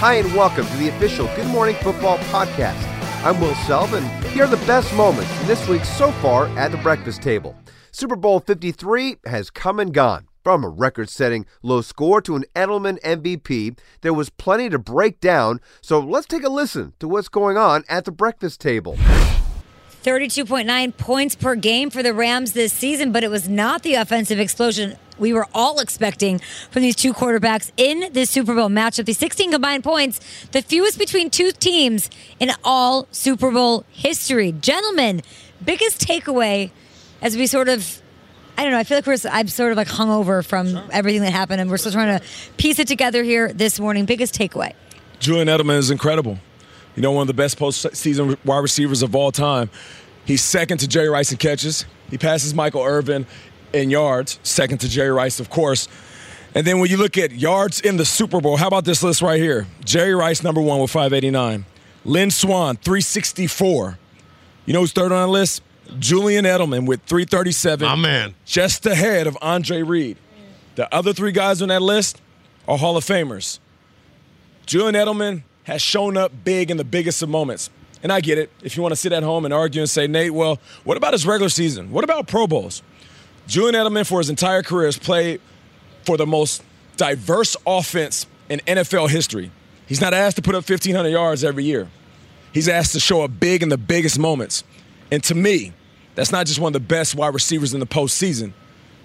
Hi, and welcome to the official Good Morning Football podcast. I'm Will Selvin. Here are the best moments from this week so far at the breakfast table. Super Bowl 53 has come and gone. From a record setting low score to an Edelman MVP, there was plenty to break down, so let's take a listen to what's going on at the breakfast table. 32.9 points per game for the Rams this season, but it was not the offensive explosion we were all expecting from these two quarterbacks in this Super Bowl matchup. The 16 combined points, the fewest between two teams in all Super Bowl history. Gentlemen, biggest takeaway as we sort of I don't know. I feel like we're. I'm sort of like hungover from sure. everything that happened, and we're still trying to piece it together here this morning. Biggest takeaway: Julian Edelman is incredible. You know, one of the best postseason wide receivers of all time. He's second to Jerry Rice in catches. He passes Michael Irvin in yards, second to Jerry Rice, of course. And then when you look at yards in the Super Bowl, how about this list right here? Jerry Rice, number one with 589. Lynn Swann, 364. You know who's third on the list? Julian Edelman with 337. My man. Just ahead of Andre Reed. The other three guys on that list are Hall of Famers. Julian Edelman has shown up big in the biggest of moments. And I get it. If you want to sit at home and argue and say, Nate, well, what about his regular season? What about Pro Bowls? Julian Edelman, for his entire career, has played for the most diverse offense in NFL history. He's not asked to put up 1,500 yards every year. He's asked to show up big in the biggest moments. And to me, that's not just one of the best wide receivers in the postseason.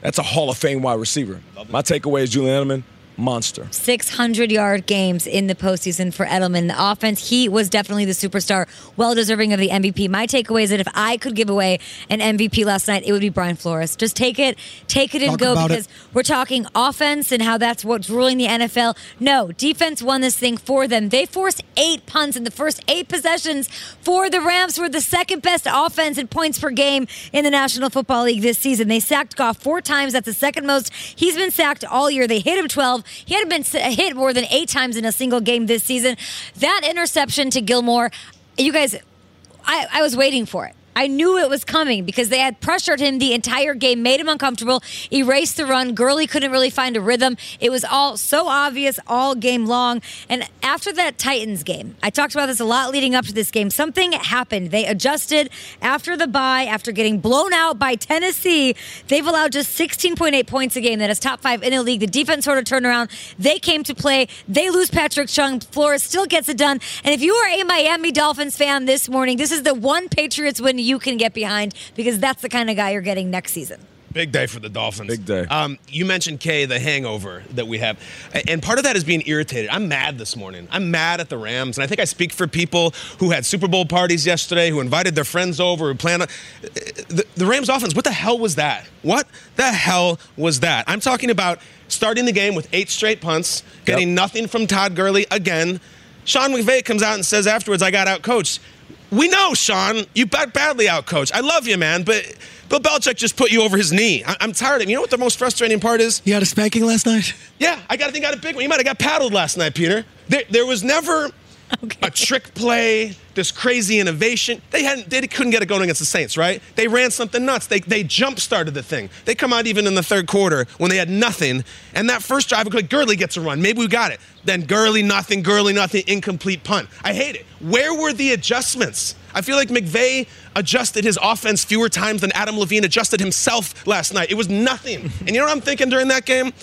That's a Hall of Fame wide receiver. My takeaway is Julian Edelman monster. 600 yard games in the postseason for Edelman. The offense, he was definitely the superstar, well deserving of the MVP. My takeaway is that if I could give away an MVP last night, it would be Brian Flores. Just take it, take it and Talk go because it. we're talking offense and how that's what's ruling the NFL. No, defense won this thing for them. They forced eight punts in the first eight possessions for the Rams, who were the second best offense in points per game in the National Football League this season. They sacked Goff four times. That's the second most he's been sacked all year. They hit him 12. He hadn't been hit more than eight times in a single game this season. That interception to Gilmore, you guys, I, I was waiting for it. I knew it was coming because they had pressured him the entire game, made him uncomfortable, erased the run. Gurley couldn't really find a rhythm. It was all so obvious all game long. And after that Titans game, I talked about this a lot leading up to this game. Something happened. They adjusted after the bye, after getting blown out by Tennessee. They've allowed just 16.8 points a game. That is top five in the league. The defense sort of turned around. They came to play. They lose Patrick Chung. Flores still gets it done. And if you are a Miami Dolphins fan this morning, this is the one Patriots win you can get behind because that's the kind of guy you're getting next season. Big day for the Dolphins. Big day. Um, you mentioned Kay, the hangover that we have, and part of that is being irritated. I'm mad this morning. I'm mad at the Rams, and I think I speak for people who had Super Bowl parties yesterday, who invited their friends over, who plan on the, the Rams offense. What the hell was that? What the hell was that? I'm talking about starting the game with eight straight punts, getting yep. nothing from Todd Gurley again. Sean McVay comes out and says afterwards, "I got out coached." We know, Sean, you got badly out coach. I love you, man, but Bill Belichick just put you over his knee. I- am tired of it. You know what the most frustrating part is? You had a spanking last night? Yeah, I got to think I got a big one. You might have got paddled last night, Peter. There, there was never okay. a trick play, this crazy innovation. They hadn't, they couldn't get it going against the Saints, right? They ran something nuts. They they jump started the thing. They come out even in the third quarter when they had nothing, and that first drive, like Gurley gets a run. Maybe we got it. Then Gurley nothing, Gurley nothing, incomplete punt. I hate it. Where were the adjustments? I feel like McVay adjusted his offense fewer times than Adam Levine adjusted himself last night. It was nothing. and you know what I'm thinking during that game?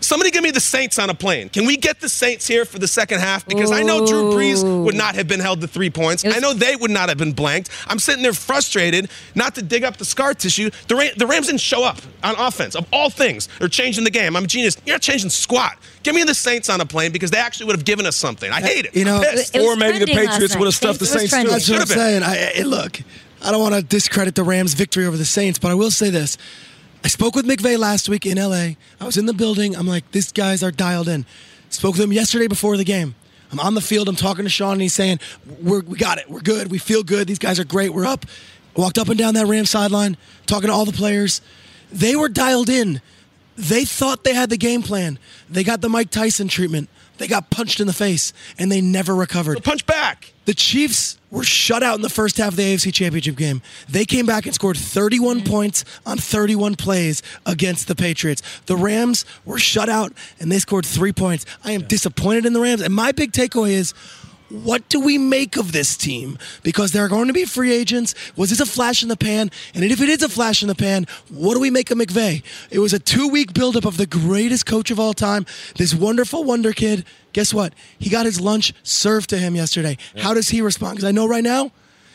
Somebody give me the Saints on a plane. Can we get the Saints here for the second half? Because Ooh. I know Drew Brees would not have been held to three points. Was- I know they would not have been blanked. I'm sitting there frustrated, not to dig up the scar tissue. The, Ram- the Rams didn't show up on offense, of all things. They're changing the game. I'm a genius. You're not changing squat. Give me the Saints on a plane because they actually would have given us something. I uh, hate it. You know, it or maybe the Patriots would have stuffed the Saints too. That's what I'm saying. I, look, I don't want to discredit the Rams' victory over the Saints, but I will say this. I spoke with McVay last week in LA. I was in the building. I'm like, these guys are dialed in. Spoke with him yesterday before the game. I'm on the field. I'm talking to Sean, and he's saying, "We got it. We're good. We feel good. These guys are great. We're up." Walked up and down that Rams sideline, talking to all the players. They were dialed in. They thought they had the game plan. They got the Mike Tyson treatment. They got punched in the face, and they never recovered. Punch back. The Chiefs were shut out in the first half of the AFC Championship game. They came back and scored 31 mm-hmm. points on 31 plays against the Patriots. The Rams were shut out and they scored three points. I am disappointed in the Rams. And my big takeaway is what do we make of this team? Because there are going to be free agents. Was this a flash in the pan? And if it is a flash in the pan, what do we make of McVay? It was a two week buildup of the greatest coach of all time, this wonderful wonder kid. Guess what? He got his lunch served to him yesterday. How does he respond? Because I know right now,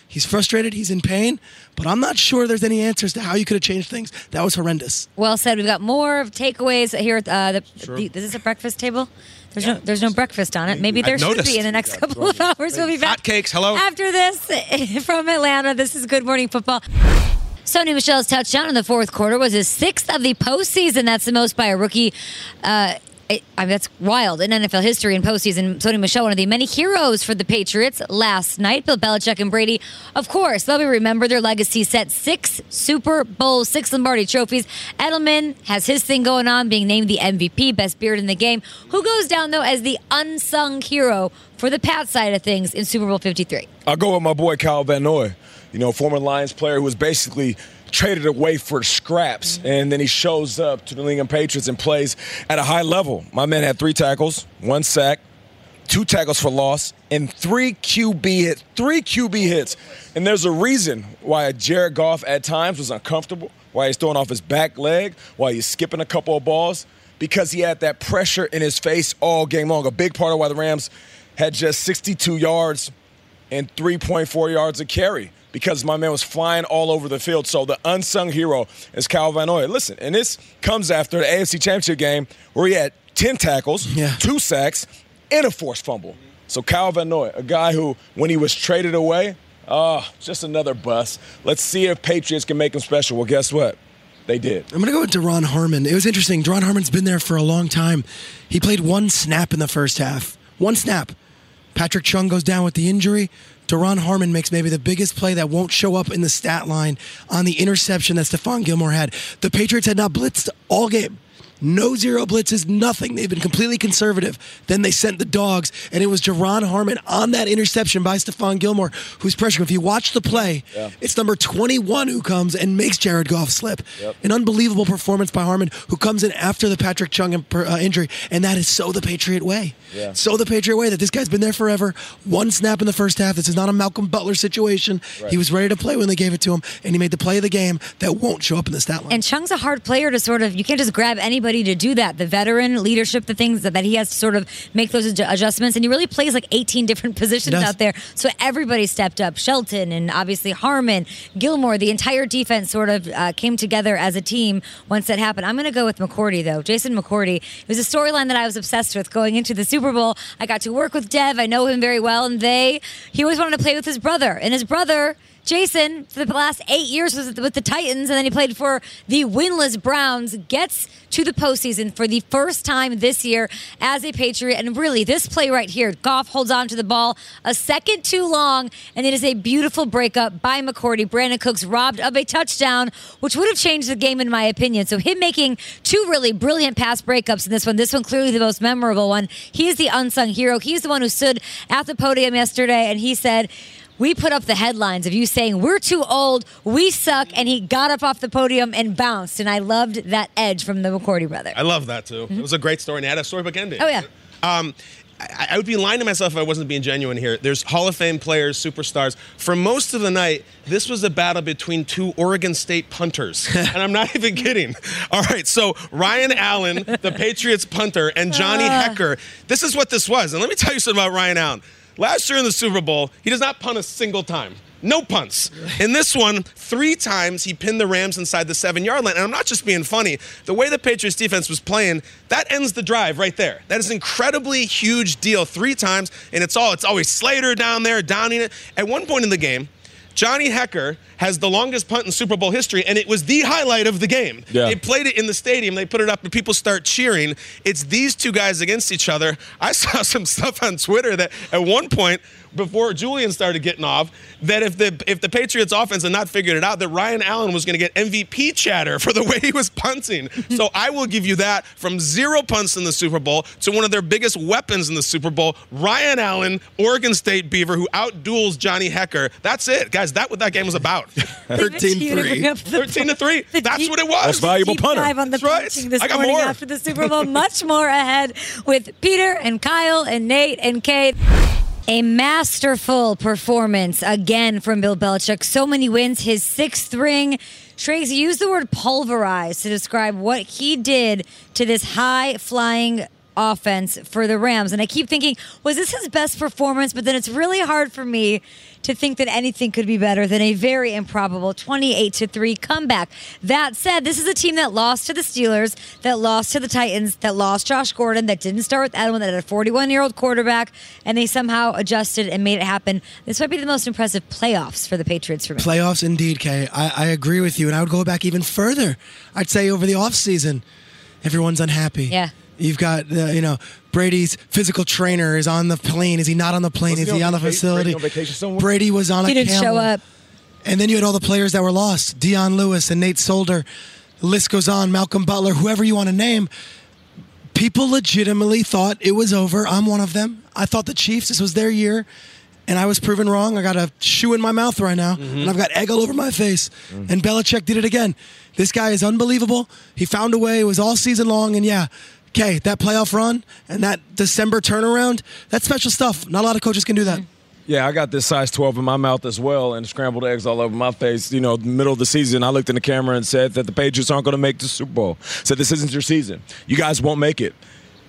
He's frustrated. He's in pain, but I'm not sure there's any answers to how you could have changed things. That was horrendous. Well said. We've got more takeaways here. At, uh, the, the, is this a breakfast table? There's no there's no breakfast on it. Maybe there I've should noticed. be in the next couple of hours. We'll be back. Hotcakes, hello. After this, from Atlanta, this is Good Morning Football. Sony Michel's touchdown in the fourth quarter was his sixth of the postseason. That's the most by a rookie. Uh, it, I mean, that's wild in NFL history in postseason. Sony Michel, one of the many heroes for the Patriots last night. Bill Belichick and Brady, of course, they'll be remembered. Their legacy set six Super Bowls, six Lombardi trophies. Edelman has his thing going on, being named the MVP, best beard in the game. Who goes down though as the unsung hero for the Pat side of things in Super Bowl Fifty Three? I'll go with my boy Kyle Van Noy, you know, former Lions player who was basically traded away for scraps, mm-hmm. and then he shows up to the New England Patriots and plays at a high level. My man had three tackles, one sack, two tackles for loss, and three QB hits. Three QB hits, and there's a reason why Jared Goff at times was uncomfortable, why he's throwing off his back leg, why he's skipping a couple of balls, because he had that pressure in his face all game long. A big part of why the Rams had just 62 yards and 3.4 yards a carry because my man was flying all over the field. So the unsung hero is Kyle Van Noy. Listen, and this comes after the AFC Championship game where he had 10 tackles, Yeah. two sacks, and a forced fumble. So Kyle Van Noy, a guy who, when he was traded away, oh, just another bust. Let's see if Patriots can make him special. Well, guess what? They did. I'm going to go with Duron Harmon. It was interesting. Duron Harmon's been there for a long time. He played one snap in the first half. One snap. Patrick Chung goes down with the injury. Duron Harmon makes maybe the biggest play that won't show up in the stat line on the interception that Stephon Gilmore had. The Patriots had not blitzed all game. No zero blitzes, nothing. They've been completely conservative. Then they sent the dogs, and it was Duron Harmon on that interception by Stephon Gilmore who's pressuring. If you watch the play, it's number 21 who comes and makes Jared Goff slip. An unbelievable performance by Harmon, who comes in after the Patrick Chung uh, injury, and that is so the Patriot way. So the Patriot way that this guy's been there forever. One snap in the first half. This is not a Malcolm Butler situation. He was ready to play when they gave it to him, and he made the play of the game that won't show up in the stat line. And Chung's a hard player to sort of, you can't just grab anybody to do that. The veteran leadership, the things that, that he has to sort of make those adju- adjustments. And he really plays like 18 different positions out there. So everybody stepped up. Shelton and obviously Harmon, Gilmore, the entire defense sort of uh, came together as a team once that happened. I'm going to go with McCourty, though. Jason McCourty. It was a storyline that I was obsessed with going into the Super Bowl. I got to work with Dev. I know him very well. And they, he always wanted to play with his brother. And his brother, Jason, for the last eight years was with the Titans, and then he played for the winless Browns. Gets to the postseason for the first time this year as a Patriot, and really, this play right here, Goff holds on to the ball a second too long, and it is a beautiful breakup by McCourty. Brandin Cooks robbed of a touchdown, which would have changed the game in my opinion. So him making two really brilliant pass breakups in this one. This one clearly the most memorable one. He is the unsung hero. He's the one who stood at the podium yesterday, and he said we put up the headlines of you saying we're too old, we suck, and he got up off the podium and bounced. And I loved that edge from the McCourty brother. I love that too. It was a great story and it had a storybook ending. Oh, yeah. Um, I, I would be lying to myself if I wasn't being genuine here. There's Hall of Fame players, superstars. For most of the night, this was a battle between two Oregon State punters. and I'm not even kidding. All right, so Ryan Allen, the Patriots punter, and Johnny Hekker. This is what this was. And let me tell you something about Ryan Allen. Last year in the Super Bowl, he does not punt a single time. No punts. In this one, three times he pinned the Rams inside the seven yard line. And I'm not just being funny. The way the Patriots defense was playing, that ends the drive right there. That is an incredibly huge deal. Three times, and it's all it's always Slater down there, downing it. At one point in the game, Johnny Hekker has the longest punt in Super Bowl history, and it was the highlight of the game. Yeah. They played it in the stadium, they put it up, and people start cheering. It's these two guys against each other. I saw some stuff on Twitter that at one point, before Julian started getting off, that if the if the Patriots offense had not figured it out, that Ryan Allen was going to get MVP chatter for the way he was punting. so I will give you that from zero punts in the Super Bowl to one of their biggest weapons in the Super Bowl, Ryan Allen, Oregon State Beaver, who outduels Johnny Hekker. That's it, guys. That's what that game was about. 13-3. 13 to 3. That's deep- what it was. Most valuable punter. dive on the That's right. punching this I got morning more. after the Super Bowl. Much more ahead with Peter and Kyle and Nate and Kate. A masterful performance again from Bill Belichick. So many wins. His sixth ring. Tracy used the word pulverized to describe what he did to this high flying offense for the Rams. And I keep thinking, was this his best performance? But then it's really hard for me to think that anything could be better than a very improbable 28 to 3 comeback. That said, this is a team that lost to the Steelers, that lost to the Titans, that lost Josh Gordon, that didn't start with Edelman, that had a 41 year old quarterback, and they somehow adjusted and made it happen. This might be the most impressive playoffs for the Patriots for me. Playoffs, indeed, Kay. I, I agree with you, and I would go back even further. I'd say over the offseason, everyone's unhappy. Yeah. You've got, uh, you know, Brady's physical trainer is on the plane. Is he not on the plane? Was he is he on on the vaca- facility? Brady on vacation somewhere? Brady was on a He didn't camel. show up. And then you had all the players that were lost Dion Lewis and Nate Solder. The list goes on. Malcolm Butler, whoever you want to name. People legitimately thought it was over. I'm one of them. I thought the Chiefs, this was their year. And I was proven wrong. I got a shoe in my mouth right now, and I've got egg all over my face. And Belichick did it again. This guy is unbelievable. He found a way. It was all season long. And yeah, okay, that playoff run and that December turnaround, that's special stuff. Not a lot of coaches can do that. Mm-hmm. Yeah, I got this size 12 in my mouth as well and scrambled eggs all over my face. You know, middle of the season, I looked in the camera and said that the Patriots aren't going to make the Super Bowl. Said this isn't your season. You guys won't make it.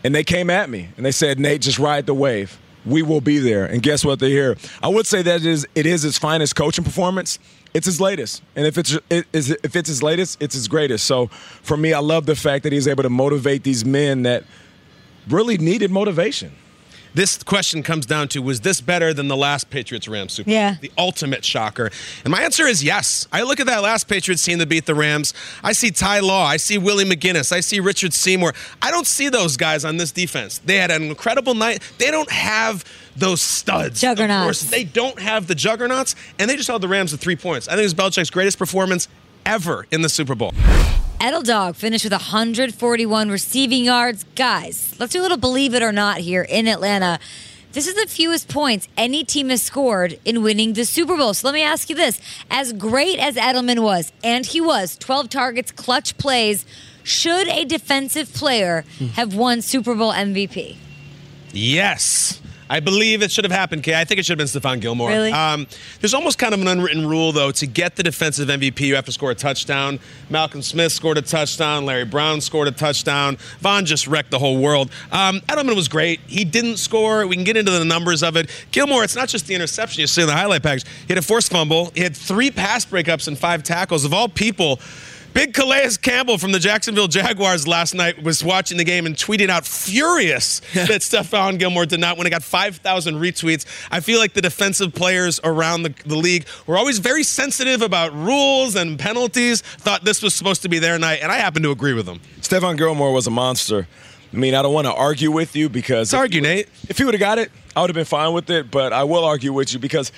And they came at me and they said, Nate, just ride the wave. We will be there. And guess what? They're here. I would say that it is, it is his finest coaching performance. It's his latest. And if it's, it is, if it's his latest, it's his greatest. So for me, I love the fact that he's able to motivate these men that really needed motivation. This question comes down to was this better than the last Patriots Rams Super Bowl? Yeah. The ultimate shocker. And my answer is yes. I look at that last Patriots team that beat the Rams. I see Ty Law. I see Willie McGinest. I see Richard Seymour. I don't see those guys on this defense. They had an incredible night. They don't have those studs. Of course, they don't have the juggernauts, and they just held the Rams to three points. I think it was Belichick's greatest performance ever in the Super Bowl. Edeldog finished with 141 receiving yards. Guys, let's do a little believe it or not here in Atlanta. This is the fewest points any team has scored in winning the Super Bowl. So let me ask you this. As great as Edelman was, and he was 12 targets, clutch plays, should a defensive player hmm. have won Super Bowl MVP? Yes. I believe it should have happened, Kay. I think it should have been Stephon Gilmore. Really? Um, there's almost kind of an unwritten rule, though. To get the defensive MVP, you have to score a touchdown. Malcolm Smith scored a touchdown. Larry Brown scored a touchdown. Von just wrecked the whole world. Um, Edelman was great. He didn't score. We can get into the numbers of it. Gilmore, it's not just the interception you see in the highlight package. He had a forced fumble. He had three pass breakups and five tackles. Of all people, Big Calais Campbell from the Jacksonville Jaguars last night was watching the game and tweeting out furious that Stephon Gilmore did not win. It got 5,000 retweets. I feel like the defensive players around the, the league were always very sensitive about rules and penalties, thought this was supposed to be their night, and I happen to agree with them. Stephon Gilmore was a monster. I mean, I don't want to argue with you because Let's argue, Nate. if he would have got it, I would have been fine with it. But I will argue with you because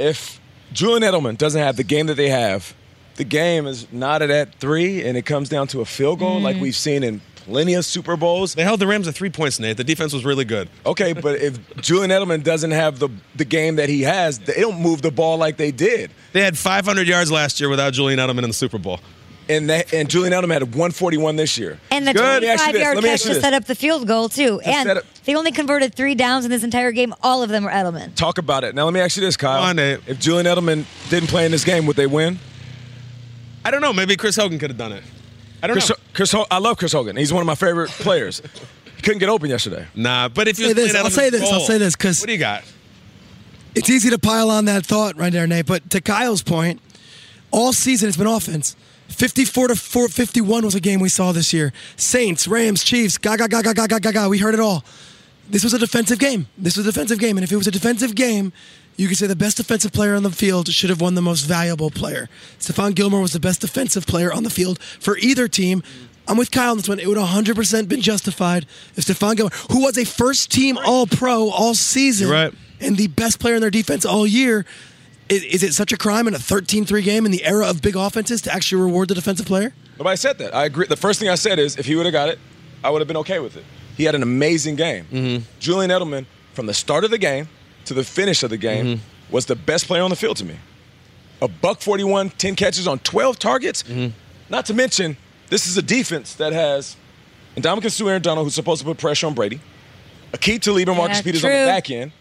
if Julian Edelman doesn't have the game that they have, the game is knotted at three, and it comes down to a field goal, like mm. we've seen in plenty of Super Bowls. They held the Rams at three points, Nate. The defense was really good. Okay, but if Julian Edelman doesn't have the the game that he has, they don't move the ball like they did. They had 500 yards last year without Julian Edelman in the Super Bowl. And that, and Julian Edelman had 141 this year. And the Good. Let me ask you 25 this. yard Let me catch to set up the field goal, too. And up- they only converted three downs in this entire game. All of them were Edelman. Talk about it. Now let me ask you this, Kyle. On, If Julian Edelman didn't play in this game, would they win? I don't know. Maybe Chris Hogan could have done it. I don't Chris, know. Chris, Ho- I love Chris Hogan. He's one of my favorite players. He couldn't get open yesterday. Nah, but if you I'll say this, I'll say this because what do you got? It's easy to pile on that thought right there, Nate. But to Kyle's point, all season it's been offense. 54 to 4, 51 was a game we saw this year. Saints, Rams, Chiefs, ga ga ga ga ga ga ga. We heard it all. This was a defensive game. This was a defensive game, and if it was a defensive game, you could say the best defensive player on the field should have won the most valuable player. Stephon Gilmore was the best defensive player on the field for either team. I'm with Kyle on this one. It would 100% been justified if Stephon Gilmore, who was a first team All Pro all season, right. and the best player in their defense all year, is, is it such a crime in a 13-3 game in the era of big offenses to actually reward the defensive player? Nobody said that. I agree. The first thing I said is if he would have got it, I would have been okay with it. He had an amazing game. Mm-hmm. Julian Edelman, from the start of the game to the finish of the game, Mm-hmm. was the best player on the field to me. A buck 41, 10 catches on 12 targets. Mm-hmm. Not to mention, this is a defense that has Ndamukong Suh Aaron Donald, who's supposed to put pressure on Brady. Aqib Talib and Marcus Yeah, Peters on the back end.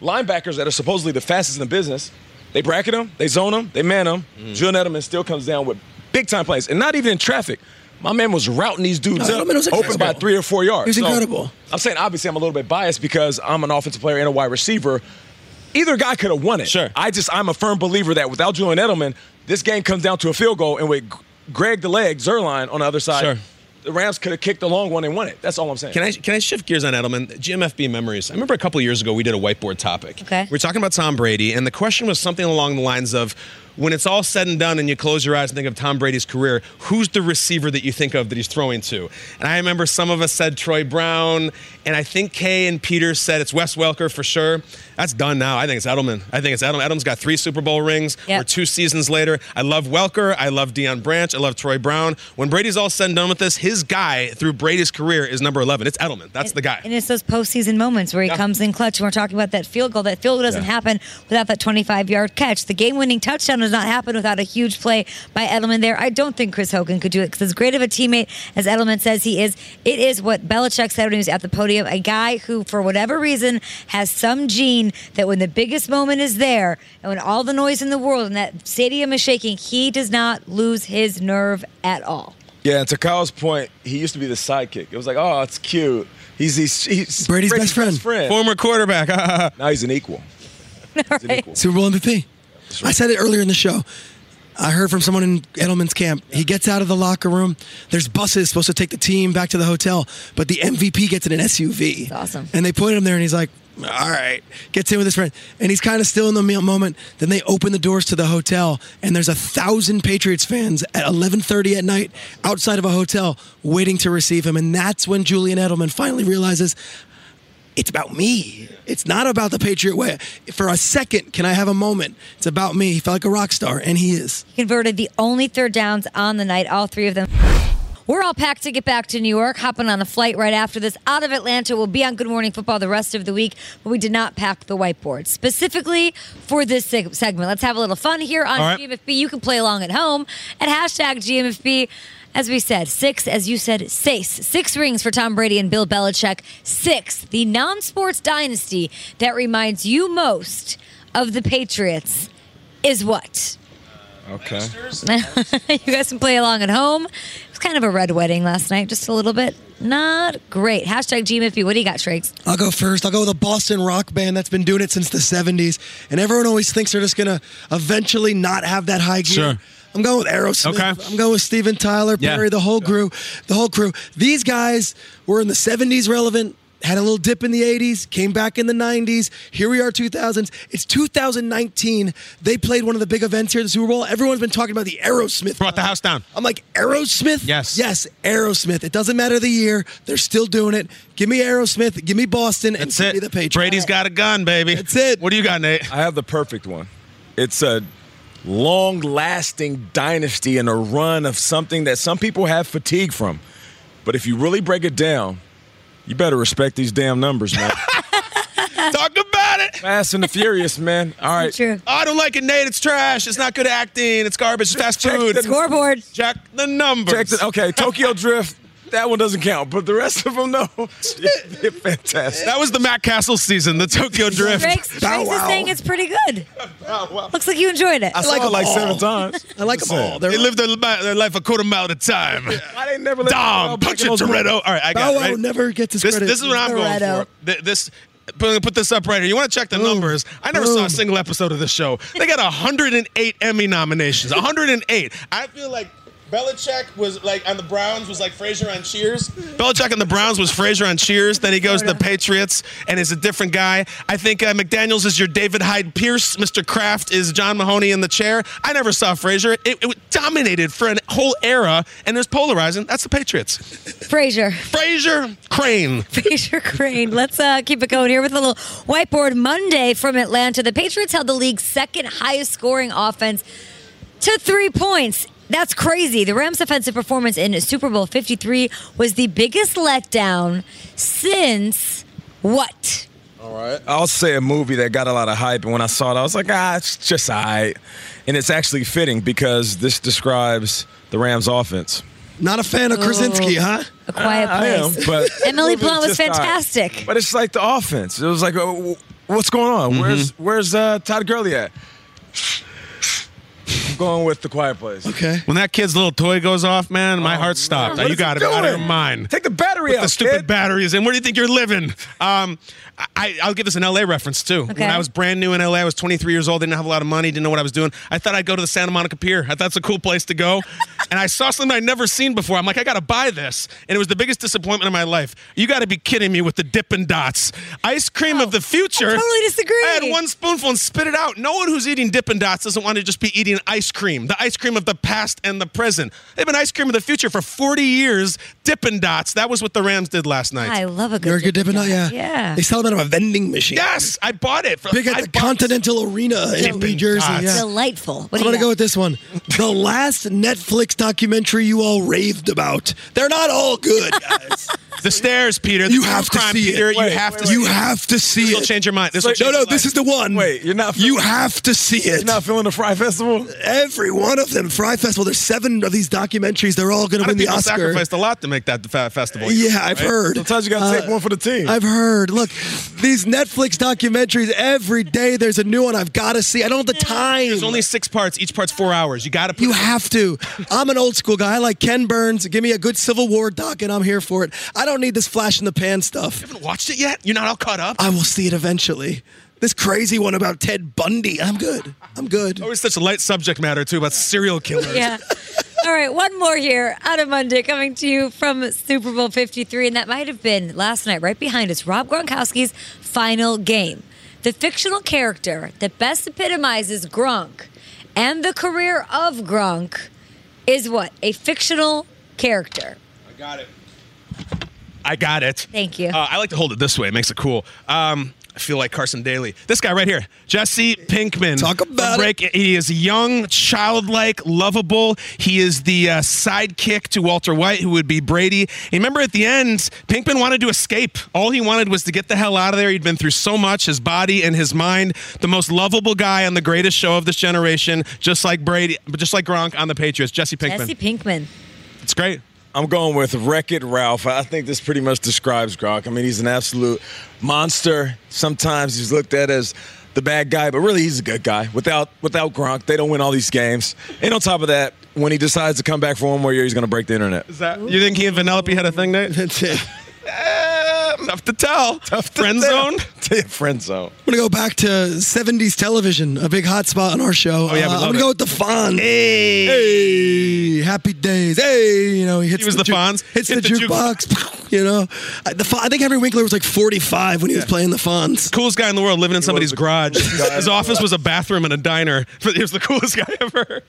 Linebackers that are supposedly the fastest in the business. They bracket them, they zone them, they man them. Mm-hmm. Julian Edelman still comes down with big time plays, and not even in traffic. My man was routing these dudes No, up, was open by three or four yards. He was incredible. I'm saying obviously I'm a little bit biased because I'm an offensive player and a wide receiver. Either guy could have won it. Sure. I just I'm a firm believer that without Julian Edelman, this game comes down to a field goal, and with G- Greg the leg Zuerlein on the other side, Sure. the Rams could have kicked the long one and won it. That's all I'm saying. Can I can I shift gears on Edelman? GMFB memories. I remember a couple years ago we did a whiteboard topic. Okay. We were talking about Tom Brady, and the question was something along the lines of, when it's all said and done, and you close your eyes and think of Tom Brady's career, who's the receiver that you think of that he's throwing to? And I remember some of us said Troy Brown, and I think Kay and Peter said it's Wes Welker for sure. That's done now. I think it's Edelman. I think it's Edelman. Edelman's got three Super Bowl rings. Yep. We're two seasons later. I love Welker. I love Deion Branch. I love Troy Brown. When Brady's all said and done with this, his guy through Brady's career is number 11. It's Edelman. That's the guy. And it's those postseason moments where he Yeah. comes in clutch. And we're talking about that field goal. That field goal doesn't Yeah. happen without that 25 yard catch. The game winning touchdown does not happen without a huge play by Edelman there. I don't think Chris Hogan could do it because as great of a teammate as Edelman says he is, it is what Belichick said when he was at the podium a guy who, for whatever reason, has some gene that when the biggest moment is there and when all the noise in the world and that stadium is shaking, he does not lose his nerve at all. Yeah, and to Kyle's point, he used to be the sidekick. It was like, oh, it's cute. He's he's, he's Brady's best friend. friend. Former quarterback. Now he's an equal. He's an equal. Super Bowl MVP. I said it earlier in the show. I heard from someone in Edelman's camp. He gets out of the locker room. There's buses supposed to take the team back to the hotel, but the MVP gets in an SUV. That's awesome. And they put him there, and he's like, "All right." Gets in with his friend, and he's kind of still in the moment. Then they open the doors to the hotel, and there's a thousand Patriots fans at 11:30 at night outside of a hotel waiting to receive him. And that's when Julian Edelman finally realizes it's about me. It's not about the Patriot way. For a second, can I have a moment? It's about me. He felt like a rock star, and he is. He converted the only third downs on the night, all three of them. We're all packed to get back to New York, hopping on a flight right after this out of Atlanta. We'll be on Good Morning Football the rest of the week, but we did not pack the whiteboard specifically for this seg- segment. Let's have a little fun here on All right. GMFB. You can play along at home at hashtag GMFB. As we said, six, as you said, six. Six rings for Tom Brady and Bill Belichick. Six, the non sports dynasty that reminds you most of the Patriots is what? Okay. you guys can play along at home. It was kind of a red wedding last night, just a little bit. Not great. Hashtag GMFB. What do you got, Triggs? I'll go first. I'll go with a Boston rock band that's been doing it since the 70s. And everyone always thinks they're just going to eventually not have that high gear. Sure. I'm going with Aerosmith. Okay. I'm going with Steven Tyler, Yeah. Perry, the whole crew. The whole crew. These guys were in the 70s relevant, had a little dip in the 80s, came back in the 90s. Here we are, 2000s. It's 2019. They played one of the big events here at the Super Bowl. Everyone's been talking about the Aerosmith. Brought the house down. I'm like, Aerosmith? Yes. Yes, Aerosmith. It doesn't matter the year. They're still doing it. Give me Aerosmith. Give me Boston. And That's give it. me the Patriots. Brady's got a gun, baby. That's it. What do you got, Nate? I have the perfect one. It's a long lasting dynasty and a run of something that some people have fatigue from. But if you really break it down, you better respect these damn numbers, man. Talk about it. Fast and the Furious, man. All right. True. Oh, I don't like it, Nate. It's trash. It's not good acting. It's garbage. It's fast Check food. the- Scoreboard. Check the numbers. Check the, okay, Tokyo Drift. That one doesn't count, but the rest of them, no. They're fantastic. That was the Matt Cassel season, the Tokyo Drift. Triggs, Bow Triggs is wow. saying it's pretty good. Looks like you enjoyed it. I saw like it them like all. seven times. I like them all. They're They lived their, their life a quarter mile at a time. Why they never let Dom, punch it, Toretto. All right, I got Bow it. Wow Right? never gets his This, credit. this is what I'm going Toretto. for. Th- This. Put, put this up right here. You want to check the numbers? I never saw a single episode of this show. They got 108 Emmy nominations. 108. I feel like Belichick was like on the Browns was like Frasier on Cheers. Belichick on the Browns was Frasier on Cheers. Then he goes to the Patriots and is a different guy. I think uh, McDaniel's is your David Hyde Pierce. Mr. Kraft is John Mahoney in the chair. I never saw Frasier. It, it dominated for a whole era and it was polarizing. That's the Patriots. Frasier. Frasier Crane. Frasier Crane. Let's uh, keep it going here with a little whiteboard Monday from Atlanta. The Patriots held the league's second highest scoring offense to three points. That's crazy. The Rams' offensive performance in Super Bowl 53 was the biggest letdown since what? All right. I'll say a movie that got a lot of hype, and when I saw it, I was like, ah, it's just all right. And it's actually fitting because this describes the Rams' offense. Not a fan of Krasinski, huh? A quiet I am, place. but Emily Blunt was just all right. fantastic. But it's like the offense. It was like, uh, what's going on? Where's Where's uh, Todd Gurley at? I'm going with the quiet place. Okay. When that kid's little toy goes off, man, my heart stopped. What you is got it it out of doing? your mind. Take the battery With out, the stupid kid. batteries and where do you think you're living? Um, I, I'll give this an LA reference too. Okay. When I was brand new in LA, I was 23 years old, didn't have a lot of money, didn't know what I was doing. I thought I'd go to the Santa Monica Pier. I thought it's a cool place to go. and I saw something I'd never seen before. I'm like, I got to buy this. And it was the biggest disappointment of my life. You got to be kidding me with the Dippin' Dots. Ice cream of the future. I totally disagree. I had one spoonful and spit it out. No one who's eating Dippin' Dots doesn't want to just be eating ice cream. The ice cream of the past and the present. They've been ice cream of the future for 40 years. Dippin' Dots. That was what the Rams did last night. I love a good You're a good Dippin' dipping Dot. Yeah. Yeah. They sell them out of a vending machine. Yes, I bought it. For Big at five the bucks. Continental Arena in Dippin' New Jersey. Dots. Yeah. Delightful. What I'm gonna go with this one. The last Netflix documentary you all raved about. They're not all good, guys. The stairs, Peter. You have to crime, see it. You have wait, to. you see it. have to see it. This will change your mind. This will No, change no, your this is the one. Wait, you're not. You have to see it. You're not feeling the Fyre Festival? Every one of them. Fyre Festival. There's seven of these documentaries. They're all going to win the people Oscar. sacrificed a lot to make that festival. Yeah, I've heard. Sometimes you got to take uh, one for the team. I've heard. Look, these Netflix documentaries, every day there's a new one I've got to see. I don't have the time. There's only six parts. Each part's four hours. You got to put. You have to. I'm an old school guy. I like Ken Burns. Give me a good Civil War doc, and I'm here for it. I don't need this flash in the pan stuff. You haven't watched it yet. You're not all caught up. I will see it eventually. This crazy one about Ted Bundy. I'm good. I'm good. Always such a light subject matter too about serial killers. Yeah. All right, one more here Adam of Monday coming to you from Super Bowl 53, and that might have been last night, right behind us, Rob Gronkowski's final game. The fictional character that best epitomizes Gronk and the career of Gronk is what? A fictional character. I got it. I got it. Thank you. Uh, I like to hold it this way. It makes it cool. Um, I feel like Carson Daly. This guy right here, Jesse Pinkman. Talk about From Break. He is young, childlike, lovable. He is the uh, sidekick to Walter White, who would be Brady. And remember at the end, Pinkman wanted to escape. All he wanted was to get the hell out of there. He'd been through so much, his body and his mind. The most lovable guy on the greatest show of this generation, just like Brady, but just like Gronk on the Patriots. Jesse Pinkman. Jesse Pinkman. It's great. I'm going with Wreck It Ralph. I think this pretty much describes Gronk. I mean, he's an absolute monster. Sometimes he's looked at as the bad guy, but really he's a good guy. Without without Gronk, they don't win all these games. And on top of that, when he decides to come back for one more year, he's going to break the internet. Is that you think he and Vanellope had a thing, Nate? That's it. Tough to tell. Tough friend zone. Friend zone. I'm gonna go back to 70s television, a big hot spot on our show. Oh, yeah, we Uh, I'm gonna it. go with the Fonz. Hey. Hey, happy days. Hey, you know he hits He was the ju- Fonz. hits Hit the, the jukebox. You know, I, the Fon- I think Henry Winkler was like 45 when he was playing the Fonz. Coolest guy in the world living in somebody's garage. coolest guy in His office was a bathroom and a diner. He was the coolest guy ever.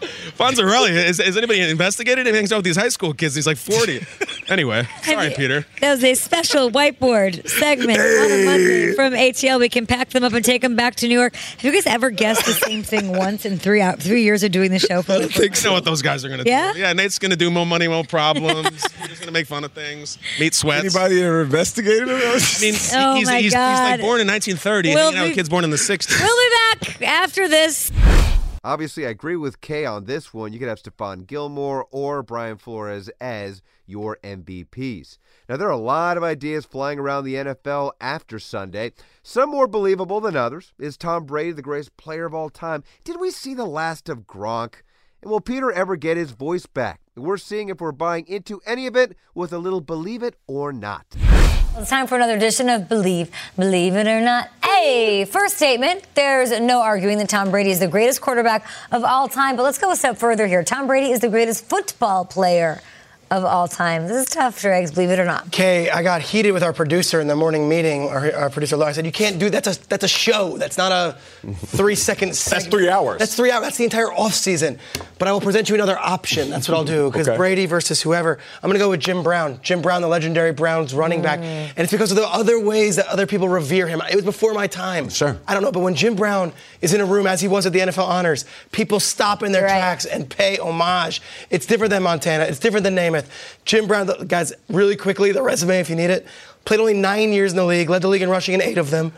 Fonzarelli, is, is anybody investigated? He hangs out with these high school kids. He's like 40. Anyway, sorry, Peter. That was a special whiteboard segment on a Monday from ATL. We can pack them up and take them back to New York. Have you guys ever guessed the same thing once in three out three years of doing the show? For I don't think I know so. what those guys are going to Yeah? do. Yeah, Nate's going to do more money, more problems. He's just going to make fun of things. Meet sweats. Anybody ever investigated him? I mean, Oh he's, my he's, he's like born in 1930 We'll and hanging out with be- kids born in the 60s. We'll be back after this. Obviously, I agree with Kay on this one. You could have Stephon Gilmore or Brian Flores as your MVPs. Now, there are a lot of ideas flying around the NFL after Sunday. Some more believable than others. Is Tom Brady the greatest player of all time? Did we see the last of Gronk? And will Peter ever get his voice back? We're seeing if we're buying into any of it with a little believe it or not. It's time for another edition of Believe, Believe It or Not. Okay, first statement. There's no arguing that Tom Brady is the greatest quarterback of all time. But let's go a step further here. Tom Brady is the greatest football player of all time. This is tough, Dregs, believe it or not. Okay, I got heated with our producer in the morning meeting. Our, our producer, I said, "You can't do that's a that's a show. That's not a three second. That's three hours. That's three hours. That's the entire off season. But I will present you another option. That's what I'll do. Because Okay. Brady versus whoever, I'm gonna go with Jim Brown. Jim Brown, the legendary Browns running back, mm. and it's because of the other ways that other people revere him. It was before my time. Sure. I don't know, but when Jim Brown is in a room as he was at the NFL honors, people stop in their Right. tracks and pay homage. It's different than Montana. It's different than Namath. Jim Brown, guys, really quickly, the resume if you need it. Played only nine years in the league, led the league in rushing in eight of them.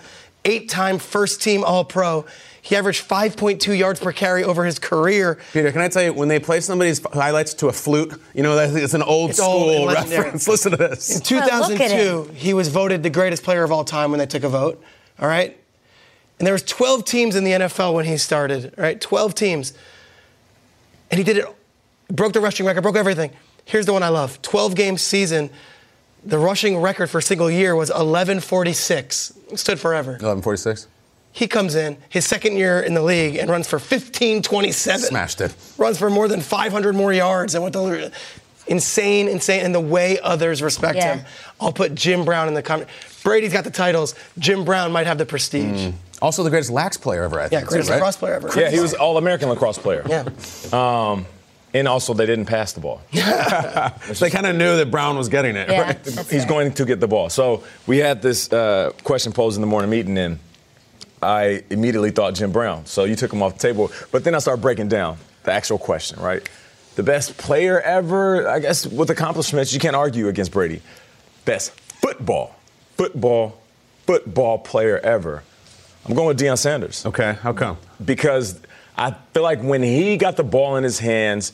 Eight-time first-team All-Pro. He averaged 5.2 yards per carry over his career. Peter, can I tell you, when they play somebody's highlights to a flute, you know, it's an old It's old school and legendary. reference. Listen to this. In Well, 2002, he was voted the greatest player of all time when they took a vote. All right, and there was 12 teams in the NFL when he started. right? 12 teams, and he did it. Broke the rushing record, broke everything. Here's the one I love: 12 game season. The rushing record for a single year was 1146. It stood forever. 1146. He comes in his second year in the league and runs for 1527. Smashed it. Runs for more than 500 more yards and what the insane, insane, and the way others respect Yeah. him. I'll put Jim Brown in the comment. Brady's got the titles. Jim Brown might have the prestige. Also the greatest lax player ever, I think, Yeah, greatest too, right? lacrosse player ever. Yeah, he was All American lacrosse player. Yeah. Um, and also, they didn't pass the ball. They kind of knew that Brown was getting it. Yeah. right? He's right. going to get the ball. So we had this uh, question posed in the morning meeting, and I immediately thought Jim Brown. So you took him off the table. But then I started breaking down the actual question, right? The best player ever, I guess, with accomplishments, you can't argue against Brady. Best football, football, football player ever. I'm going with Deion Sanders Okay, how come? because I feel like when he got the ball in his hands,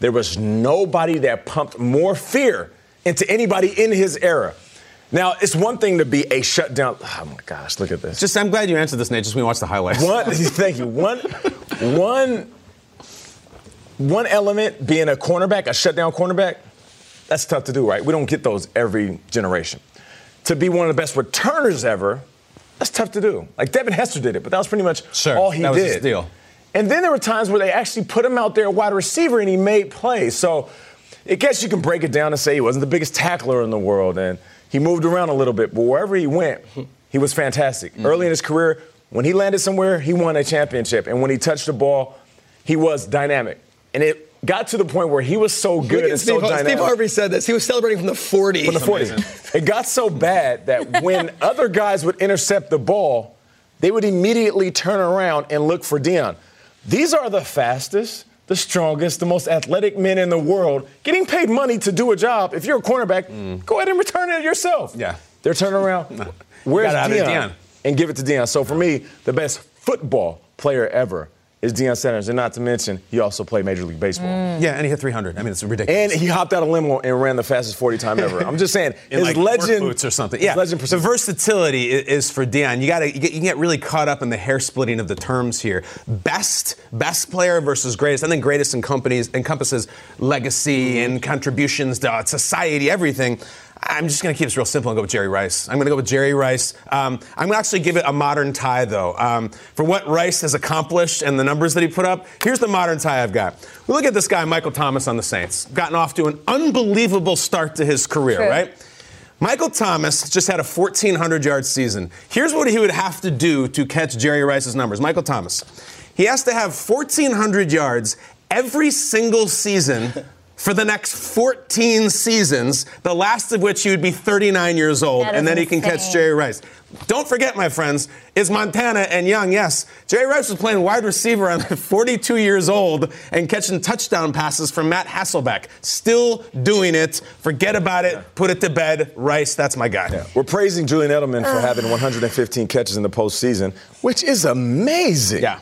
there was nobody that pumped more fear into anybody in his era. Now, it's one thing to be a shutdown. Oh my gosh, look at this. Just, I'm glad you answered this, Nate. Just when we watch the highlights. one, thank you. One, one, one element being a cornerback, a shutdown cornerback, that's tough to do, right? We don't get those every generation. To be one of the best returners ever, that's tough to do. Like Devin Hester did it, but that was pretty much Sure, all he that was did. his deal. And then there were times where they actually put him out there wide receiver and he made plays. So I guess you can break it down and say he wasn't the biggest tackler in the world and he moved around a little bit, but wherever he went, he was fantastic. Mm-hmm. Early in his career, when he landed somewhere, he won a championship. And when he touched the ball, he was dynamic. And it got to the point where he was so good and Steve, so dynamic. Steve Harvey said this. He was celebrating from the 40. From the 40. It got so bad that when other guys would intercept the ball, they would immediately turn around and look for Deion. These are the fastest, the strongest, the most athletic men in the world getting paid money to do a job. If you're a cornerback, go ahead and return it yourself. Yeah. They're turning around. Where's it, Dion? Deion. And give it to Deion. So for me, the best football player ever is Deion Sanders. And not to mention, he also played Major League Baseball. Mm. Yeah, and he hit 300. I mean, it's ridiculous. And he hopped out of limo and ran the fastest 40 time ever. I'm just saying, in his like legend work boots or something. Yeah, legend the versatility is for Deion. You got to you get, you get really caught up in the hair splitting of the terms here. Best best player versus greatest. I think greatest encompasses encompasses legacy and contributions to uh, society, everything. I'm just going to keep this real simple and go with Jerry Rice. I'm going to go with Jerry Rice. Um, I'm going to actually give it a modern tie, though. Um, for what Rice has accomplished and the numbers that he put up, here's the modern tie I've got. We look at this guy, Michael Thomas, on the Saints. Gotten off to an unbelievable start to his career, True. right? Michael Thomas just had a 1,400 yard season. Here's what he would have to do to catch Jerry Rice's numbers. Michael Thomas. He has to have 1,400 yards every single season for the next 14 seasons, the last of which he would be 39 years old, and is then he can catch. Jerry Rice. Don't forget, my friends, is Montana and Young. Yes, Jerry Rice was playing wide receiver on 42 years old and catching touchdown passes from Matt Hasselbeck. Still doing it. Forget about it. Put it to bed. Rice, that's my guy. We're praising Julian Edelman for having 115 catches in the postseason, which is amazing. Yeah.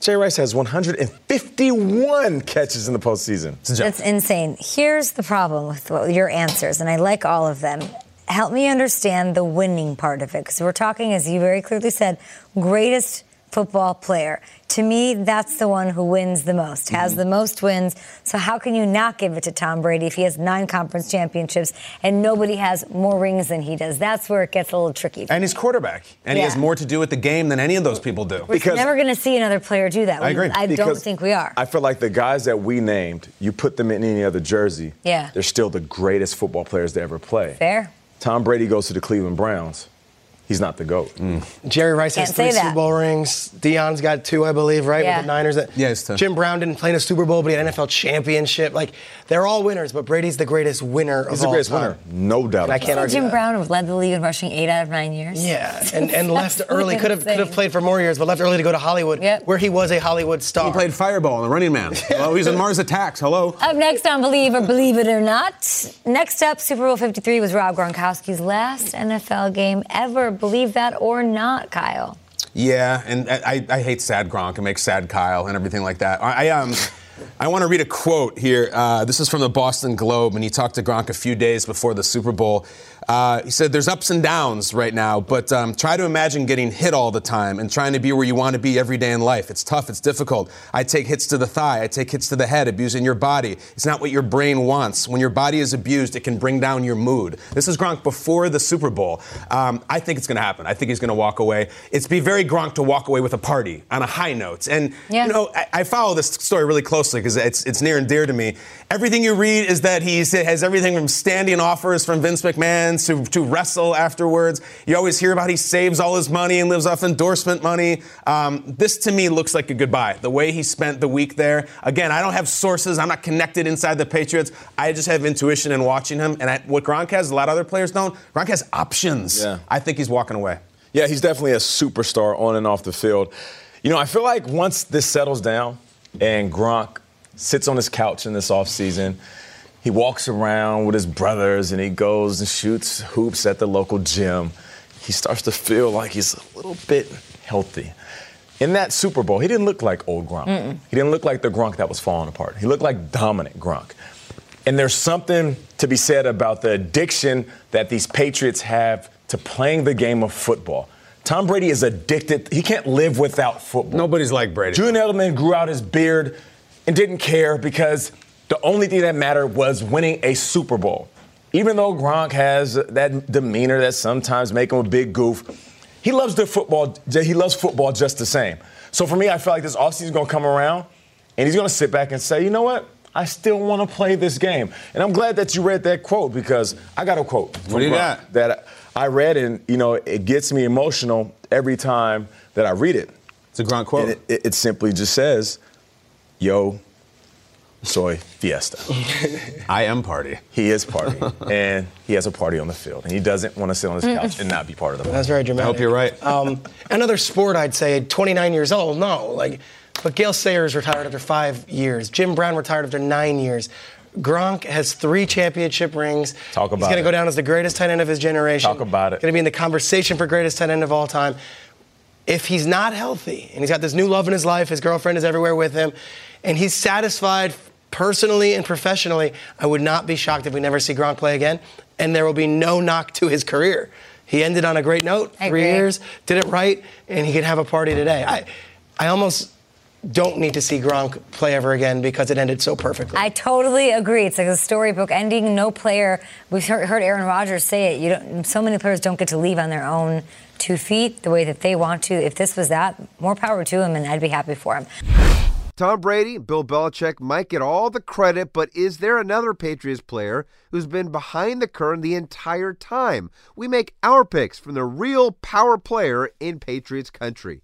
Jerry Rice has 151 catches in the postseason. That's insane. Here's the problem with what- your answers, and I like all of them. Help me understand the winning part of it, because we're talking, as you very clearly said, greatest football player. To me, that's the one who wins the most, has Mm-hmm. the most wins. So how can you not give it to Tom Brady if he has nine conference championships and nobody has more rings than he does? That's where it gets a little tricky. And he's quarterback, and he has more to do with the game than any of those people do. We're never going to see another player do that. I agree. I don't think we are. I feel like the guys that we named, you put them in any other jersey, Yeah. they're still the greatest football players to ever play. Fair. Tom Brady goes to the Cleveland Browns. He's not the GOAT. Mm. Jerry Rice has Can't three. Super Bowl rings. Deion's got two, I believe, right? Yeah. With the Niners. Yeah, it's two. Jim Brown didn't play in a Super Bowl, but he had an NFL championship. Like, they're all winners, but Brady's the greatest winner of all. He's the all greatest time. winner, no doubt. And I can't argue Jim that. Brown led the league in rushing eight out of nine years. Yeah, and, and left early. Could have could have played for more years, but left early to go to Hollywood, Yep. where he was a Hollywood star. He played Fireball, the running man. Well, he's in Mars Attacks. Hello. Up next on Believe or Believe It or Not. Next up, Super Bowl 53 was Rob Gronkowski's last NFL game ever. Believe that or not, Kyle. Yeah, and I, I hate sad Gronk and make sad Kyle and everything like that. I, I um. I want to read a quote here. Uh, this is from the Boston Globe, and he talked to Gronk a few days before the Super Bowl. Uh, he said, There's ups and downs right now, but um, try to imagine getting hit all the time and trying to be where you want to be every day in life. It's tough, it's difficult. I take hits to the thigh, I take hits to the head, abusing your body. It's not what your brain wants. When your body is abused, it can bring down your mood. This is Gronk before the Super Bowl. Um, I think it's going to happen. I think he's going to walk away. It's be very Gronk to walk away with a party on a high note. And, Yeah. you know, I, I follow this story really closely because it's, it's near and dear to me. Everything you read is that he has everything from standing offers from Vince McMahon to, to wrestle afterwards. You always hear about he saves all his money and lives off endorsement money. Um, this to me looks like a goodbye. The way he spent the week there. Again, I don't have sources. I'm not connected inside the Patriots. I just have intuition in watching him. And I, what Gronk has, a lot of other players don't. Gronk has options. Yeah. I think he's walking away. Yeah, he's definitely a superstar on and off the field. You know, I feel like once this settles down and Gronk sits on his couch in this offseason, he walks around with his brothers and he goes and shoots hoops at the local gym. He starts to feel like he's a little bit healthy. In that Super Bowl, he didn't look like old Gronk. He didn't look like the Gronk that was falling apart. He looked like dominant Gronk. And there's something to be said about the addiction that these Patriots have to playing the game of football. Tom Brady is addicted. He can't live without football. Nobody's like Brady. Julian Edelman grew out his beard and didn't care because the only thing that mattered was winning a Super Bowl. Even though Gronk has that demeanor that sometimes make him a big goof, he loves the football. He loves football just the same. So for me, I feel like this offseason is going to come around, and he's going to sit back and say, you know what? I still want to play this game. And I'm glad that you read that quote because I got a quote. from What do you got? That I read, and you know, it gets me emotional every time that I read it. It's a Gronk quote. It, it, it simply just says, "Yo, soy fiesta." I am party. he is party, and he has a party on the field, and he doesn't want to sit on his couch and not be part of the party. That's very dramatic. I hope you're right. Um, another sport, I'd say, 29 years old. No, like, but Gail Sayers retired after five years. Jim Brown retired after nine years. Gronk has three championship rings. Talk about He's going to go down as the greatest tight end of his generation. Talk about it. Going to be in the conversation for greatest tight end of all time. If he's not healthy and he's got this new love in his life, his girlfriend is everywhere with him, and he's satisfied personally and professionally, I would not be shocked if we never see Gronk play again, and there will be no knock to his career. He ended on a great note, I three agree. years, did it right, and he could have a party today. I, I almost don't need to see Gronk play ever again because it ended so perfectly. I totally agree. It's like a storybook ending. No player. We've heard, heard Aaron Rodgers say it. You don't. So many players don't get to leave on their own two feet the way that they want to. If this was that, more power to him, and I'd be happy for him. Tom Brady, Bill Belichick might get all the credit, but is there another Patriots player who's been behind the curtain the entire time? We make our picks from the real power player in Patriots country.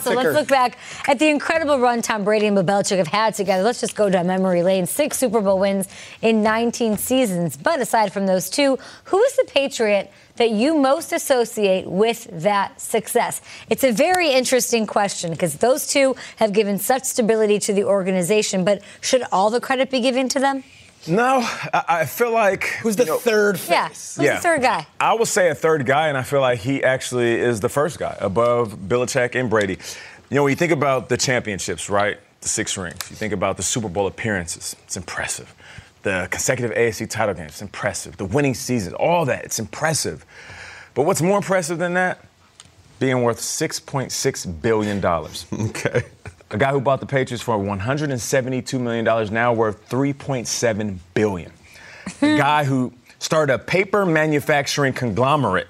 So let's look back at the incredible run Tom Brady and Bill Belichick have had together. Let's just go down memory lane. Six Super Bowl wins in 19 seasons. But aside from those two, who is the Patriot that you most associate with that success? It's a very interesting question because those two have given such stability to the organization. But should all the credit be given to them? No, I, I feel like Who's the you know, third Yeah. face? Who's the third guy? I would say a third guy, and I feel like he actually is the first guy above Belichick and Brady. You know, when you think about the championships, right? The six rings. You think about the Super Bowl appearances. It's impressive. The consecutive AFC title games. It's impressive. The winning seasons. All that. It's impressive. But what's more impressive than that? being worth $6.6 billion. Okay. A guy who bought the Patriots for $172 million, now worth $3.7 billion. A guy who started a paper manufacturing conglomerate,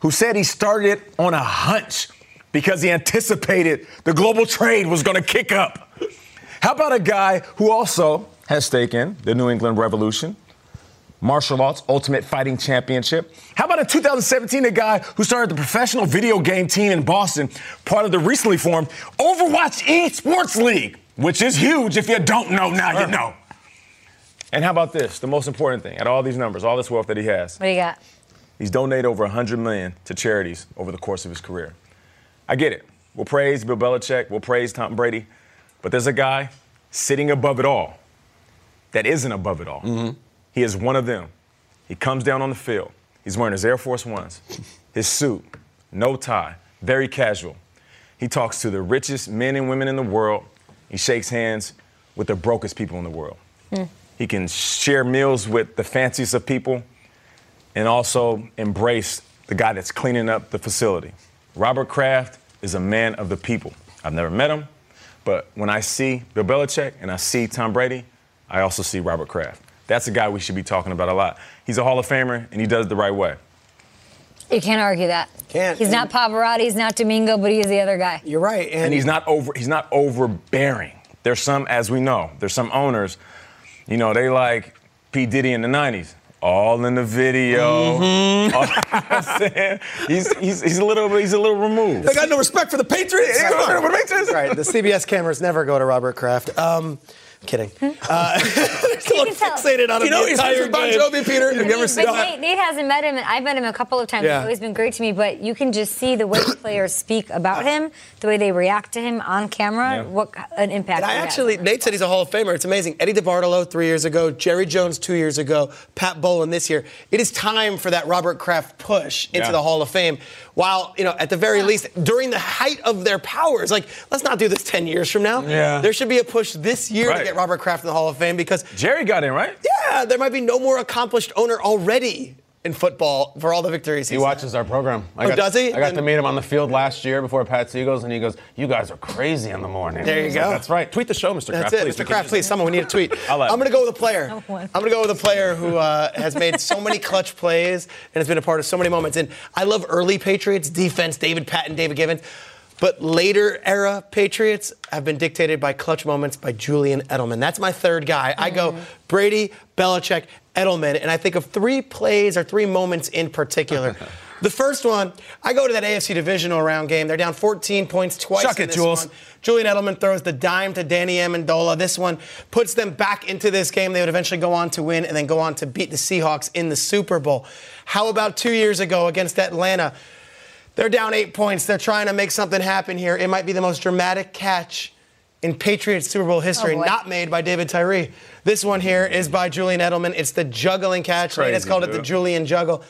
who said he started it on a hunch because he anticipated the global trade was going to kick up. How about a guy who also has stake in the New England Revolution, martial arts, Ultimate Fighting Championship? How about in 2017, a guy who started the professional video game team in Boston, part of the recently formed Overwatch Esports League, which is huge. If you don't know, now you know. And how about this? The most important thing at all these numbers, all this wealth that he has, What do you got? he's donated over 100 million to charities over the course of his career. I get it. We'll praise Bill Belichick, we'll praise Tom Brady, but there's a guy sitting above it all that isn't above it all. Mm-hmm. He is one of them. He comes down on the field. He's wearing his Air Force Ones, his suit, no tie, very casual. He talks to the richest men and women in the world. He shakes hands with the brokest people in the world. Hmm. He can share meals with the fanciest of people and also embrace the guy that's cleaning up the facility. Robert Kraft is a man of the people. I've never met him, but when I see Bill Belichick and I see Tom Brady, I also see Robert Kraft. That's a guy we should be talking about a lot. He's a Hall of Famer and he does it the right way. You can't argue that. Can't. He's not Pavarotti, he's not Domingo, but he is the other guy. You're right. And, and he's not over he's not overbearing. There's some, as we know, there's some owners, you know, they like P. Diddy in the 90s. All in the video. Mm-hmm. All- you know I'm saying? He's, he's, he's a little he's a little removed. They got no respect for the Patriots. Yeah, Come on. what makes sense? right. The CBS cameras never go to Robert Kraft. Um, kidding. Uh, they're still can tell. fixated on him You know the he's entire friends with Bon game. Jovi, Peter. Have you ever seen But? Nate, Nate hasn't met him, and I've met him a couple of times. Yeah. He's always been great to me, but you can just see the way the players speak about him, the way they react to him on camera, Yeah. what an impact And I he has actually, Nate said he's a Hall of Famer. It's amazing. Eddie DeBartolo three years ago, Jerry Jones two years ago, Pat Bowlen this year. It is time for that Robert Kraft push into Yeah. the Hall of Fame. While, you know, at the very least, during the height of their powers, like, let's not do this 10 years from now. Yeah. There should be a push this year to Right. Get Robert Kraft in the Hall of Fame because, Jerry got in, right? yeah, there might be no more accomplished owner already in football for all the victories. He he's watches our program. I Oh, got, does he? I got to meet him on the field last year before Pat's Eagles, and he goes, "You guys are crazy in the morning." There you I was like, go. That's right. Tweet the show, Mr. That's Kraft. it, please. Mr. Kraft. Please, someone we need a tweet. I like I'm going to go with a player. I'm going to go with a player who uh, has made so many clutch plays and has been a part of so many moments. And I love early Patriots defense, David Patten, David Givens. But later era Patriots have been dictated by clutch moments by Julian Edelman. That's my third guy. I go mm-hmm. Brady, Belichick, Edelman, and I think of three plays or three moments in particular. the first one, I go to that AFC divisional round game. They're down 14 points twice. Chuck it, this Jules. one. Julian Edelman throws the dime to Danny Amendola. This one puts them back into this game. They would eventually go on to win and then go on to beat the Seahawks in the Super Bowl. How about two years ago against Atlanta? They're down eight points. They're trying to make something happen here. It might be the most dramatic catch in Patriots Super Bowl history, Oh, not made by David Tyree. This one here is by Julian Edelman. It's the juggling catch. Nate has Crazy, called it the. Julian juggle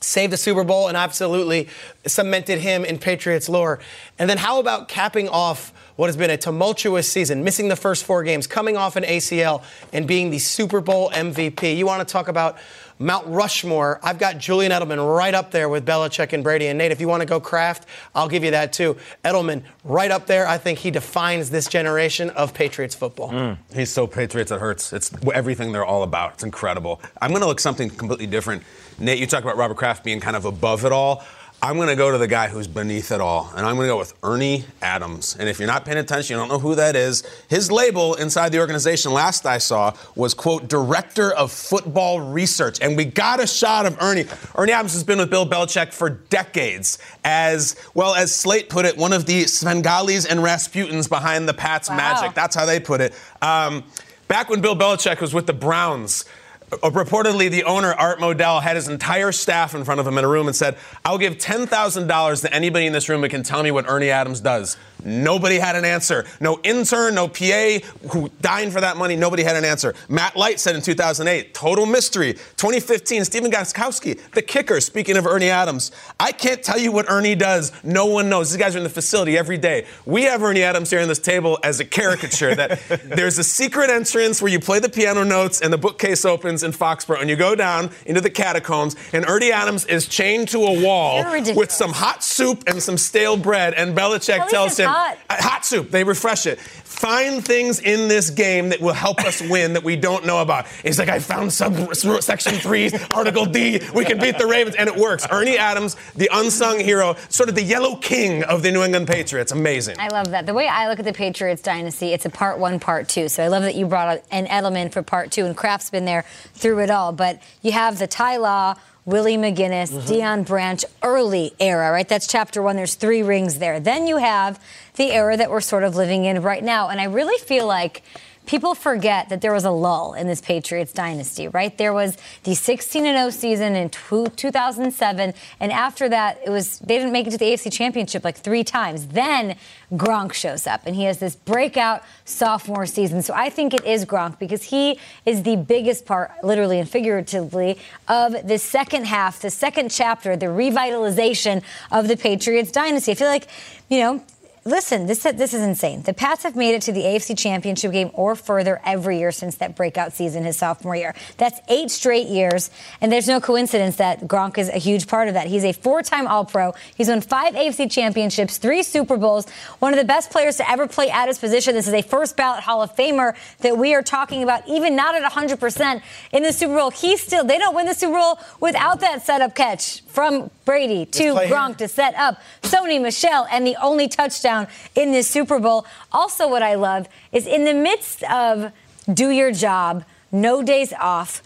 saved the Super Bowl and absolutely cemented him in Patriots lore. And then how about capping off what has been a tumultuous season, missing the first four games, coming off an ACL, and being the Super Bowl MVP? You want to talk about Mount Rushmore? I've got Julian Edelman right up there with Belichick and Brady. And Nate, if you want to go Kraft, I'll give you that too. Edelman right up there. I think he defines this generation of Patriots football. Mm. He's so Patriots it hurts. It's everything they're all about. It's incredible. I'm going to look something completely different. Nate, you talk about Robert Kraft being kind of above it all. I'm going to go to the guy who's beneath it all, and I'm going to go with Ernie Adams. And if you're not paying attention, you don't know who that is. His label inside the organization, last I saw, was quote Director of Football Research. And we got a shot of Ernie. Ernie Adams has been with Bill Belichick for decades, as well as Slate put it, one of the Svengalis and Rasputins behind the Pats Wow. magic. That's how they put it. Um, back when Bill Belichick was with the Browns, Uh, reportedly the owner, Art Modell, had his entire staff in front of him in a room and said, I'll give $10,000 to anybody in this room who can tell me what Ernie Adams does. Nobody had an answer. No intern, no PA who dined for that money. Nobody had an answer. Matt Light said in 2008, total mystery. 2015, Stephen Gostkowski, the kicker, speaking of Ernie Adams. I can't tell you what Ernie does. No one knows. These guys are in the facility every day. We have Ernie Adams here on this table as a caricature that there's a secret entrance where you play the piano notes and the bookcase opens in Foxborough, and you go down into the catacombs, and Ernie Adams is chained to a wall with some hot soup and some stale bread, and Belichick tells it's hot. "Uh, hot soup, they refresh it. Find things in this game that will help us win that we don't know about. He's like, I found sub section three, article D. We can beat the Ravens, and it works. Ernie Adams, the unsung hero, sort of the yellow king of the New England Patriots. Amazing. I love that. The way I look at the Patriots dynasty, it's a part one, part two. So I love that you brought an Edelman for part two, and Kraft's been there through it all. But you have the Ty Law, Willie McGinest, mm-hmm. Deion Branch, early era, right? That's chapter one. There's three rings there. Then you have the era that we're sort of living in right now. And I really feel like people forget that there was a lull in this Patriots dynasty, right? There was the 16 0 season in 2007, and after that, it was they didn't make it to the AFC Championship like three times. Then Gronk shows up, and he has this breakout sophomore season. So I think it is Gronk because he is the biggest part, literally and figuratively, of the second half, the second chapter, the revitalization of the Patriots dynasty. I feel like, you know, Listen, this this is insane. The Pats have made it to the AFC Championship game or further every year since that breakout season his sophomore year. That's eight straight years, and there's no coincidence that Gronk is a huge part of that. He's a four-time All-Pro. He's won five AFC Championships, three Super Bowls, one of the best players to ever play at his position. This is a first ballot Hall of Famer that we are talking about, even not at 100% in the Super Bowl. He still they don't win the Super Bowl without that setup catch from Brady to. Gronk to set up Sony Michel and the only touchdown in this Super Bowl. Also, what I love is in the midst of do your job, no days off.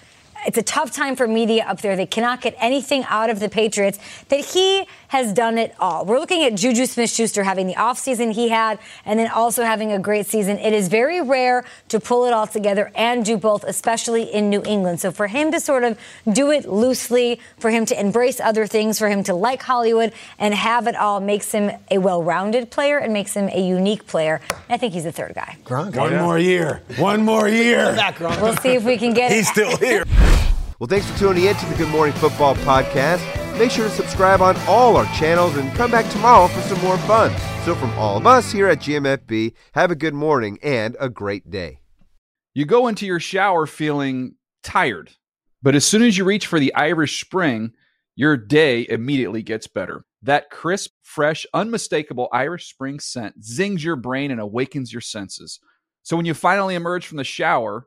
It's a tough time for media up there. They cannot get anything out of the Patriots. That he has done it all. We're looking at Juju Smith-Schuster having the offseason he had, and then also having a great season. It is very rare to pull it all together and do both, especially in New England. So for him to sort of do it loosely, for him to embrace other things, for him to like Hollywood and have it all makes him a well-rounded player and makes him a unique player. I think he's the third guy. Gronk. One more year. One more year. Back, We'll see if we can get it. He's still here. Well, thanks for tuning in to the Good Morning Football podcast. Make sure to subscribe on all our channels and come back tomorrow for some more fun. So, from all of us here at GMFB, have a good morning and a great day. You go into your shower feeling tired, but as soon as you reach for the Irish Spring, your day immediately gets better. That crisp, fresh, unmistakable Irish Spring scent zings your brain and awakens your senses. So when you finally emerge from the shower,